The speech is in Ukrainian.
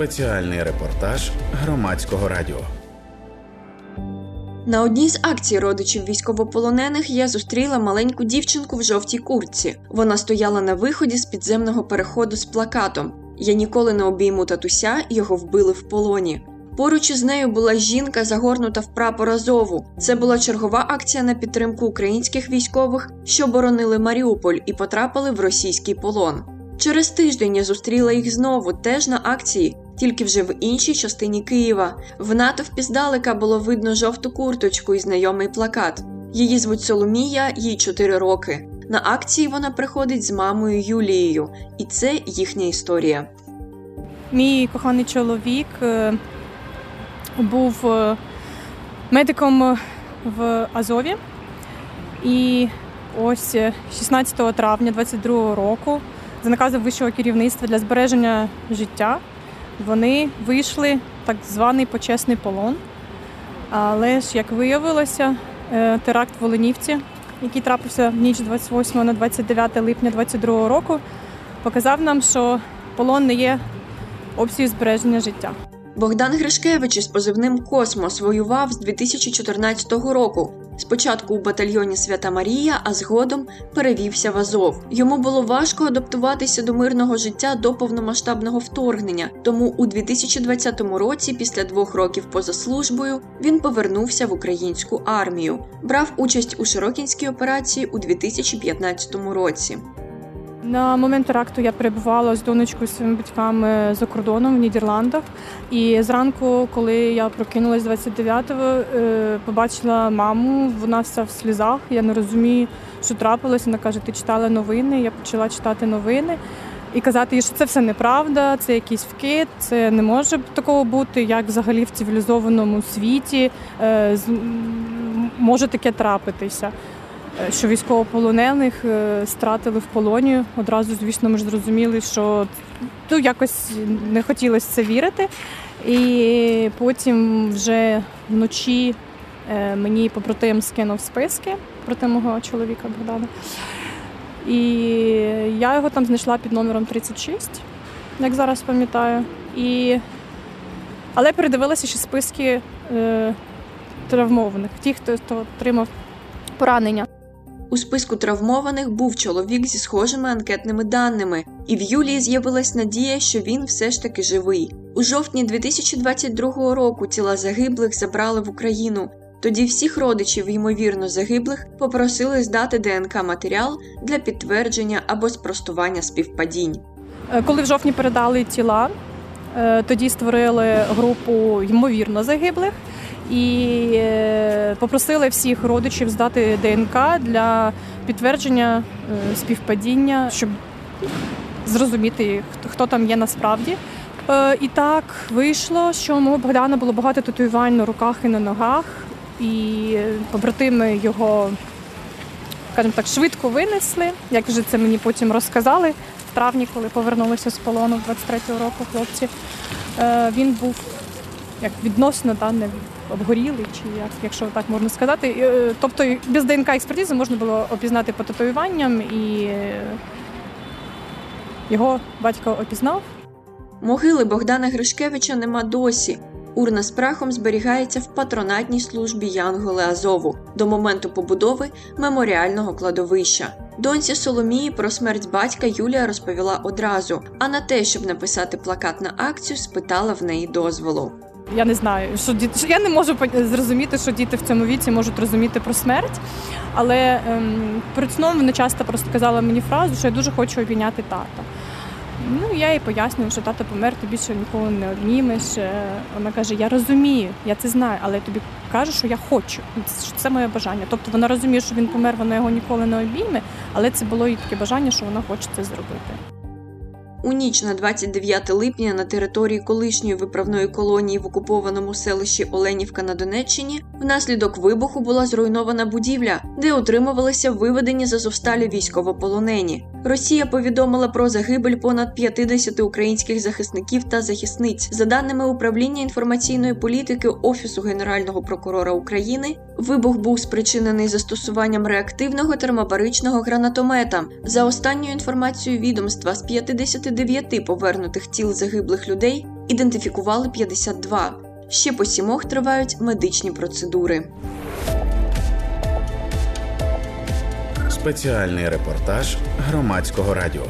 Спеціальний репортаж громадського радіо. На одній з акцій родичів військовополонених я зустріла маленьку дівчинку в жовтій куртці. Вона стояла на виході з підземного переходу з плакатом. Я ніколи не обійму татуся, його вбили в полоні. Поруч із нею була жінка, загорнута в прапор Азову. Це була чергова акція на підтримку українських військових, що боронили Маріуполь і потрапили в російський полон. Через тиждень я зустріла їх знову, теж на акції, тільки вже в іншій частині Києва. В натовпі здалека було видно жовту курточку і знайомий плакат. Її звуть Соломія, їй 4 роки. На акції вона приходить з мамою Юлією, і це їхня історія. Мій коханий чоловік е, був е, медиком в Азові. І ось е, 16 травня 22 року за наказом вищого керівництва для збереження життя вони вийшли в так званий почесний полон. Але ж, як виявилося, е, теракт в Оленівці, який трапився в ніч 28 на 29 липня 22 року, показав нам, що полон не є опцією збереження життя. Богдан Гришкевич із позивним Космос воював з 2014 року. Спочатку у батальйоні Свята Марія, а згодом перевівся в Азов. Йому було важко адаптуватися до мирного життя до повномасштабного вторгнення. Тому у 2020 році, після двох років поза службою, він повернувся в українську армію. Брав участь у Широкінській операції у 2015 році. На момент теракту я перебувала з донечкою своїми батьками за кордоном в Нідерландах. І зранку, коли я прокинулась 29-го, е, побачила маму, вона вся в слізах. Я не розумію, що трапилось. Вона каже: Ти читала новини? Я почала читати новини і казати, їй, що це все неправда, це якийсь вкид, це не може такого бути, як взагалі в цивілізованому світі е, може таке трапитися. Е, Що військовополонених е, стратили в полоні. Одразу, звісно, ми ж зрозуміли, що ну, якось не хотілося це вірити. І потім вже вночі е, мені побратим скинув списки проти мого чоловіка Богдана. І я його там знайшла під номером 36, як зараз пам'ятаю. І... Але передивилася ще списки е, травмованих, хто, хто отримав поранення. У списку травмованих був чоловік зі схожими анкетними даними, і в Юлії з'явилась надія, що він все ж таки живий. У жовтні 2022 року тіла загиблих забрали в Україну. Тоді всіх родичів, ймовірно, загиблих попросили здати ДНК матеріал для підтвердження або спростування співпадінь. Е, Коли в жовтні передали тіла, е, тоді створили групу ймовірно загиблих і е, попросили всіх родичів здати ДНК для підтвердження е, співпадіння, щоб зрозуміти, хто- там є насправді. Е, І так вийшло, що у мого Богдана було багато татуювань на руках і на ногах, і побратими його, скажімо так, швидко винесли, як вже це мені потім розказали в травні, коли повернулися з полону 23-го року хлопці. Е, Він був як відносно да, не обгорілий, чи як, якщо так можна сказати. Е, Тобто без ДНК експертизи можна було опізнати по татуюванням, і е, його батько опізнав. Могили Богдана Гришкевича нема досі. Урна з прахом зберігається в патронатній службі Янголи Азову до моменту побудови меморіального кладовища. Доньці Соломії про смерть батька Юлія розповіла одразу, а на те, щоб написати плакат на акцію, спитала в неї дозволу. Я не знаю, що діти що я не можу зрозуміти, що діти в цьому віці можуть розуміти про смерть. Але ем, перед сном вона часто просто казала мені фразу, що я дуже хочу обійняти тата. Ну, я їй пояснюю, що тато помер, ти більше ніколи не обнімеш. Е, Вона каже: Я розумію, я це знаю, але я тобі кажу, що я хочу. Що це моє бажання. Тобто вона розуміє, що він помер, вона його ніколи не обійме, але це було їй таке бажання, що вона хоче це зробити. У ніч на 29 липня на території колишньої виправної колонії в окупованому селищі Оленівка на Донеччині внаслідок вибуху була зруйнована будівля, де утримувалися виведені з Азовсталі військовополонені. Росія повідомила про загибель понад 50 українських захисників та захисниць. За даними управління інформаційної політики Офісу Генерального прокурора України, Вибух був спричинений застосуванням реактивного термобаричного гранатомета. За останньою інформацією відомства з 59 повернутих тіл загиблих людей ідентифікували 52. Ще по сімох тривають медичні процедури. Спеціальний репортаж громадського радіо.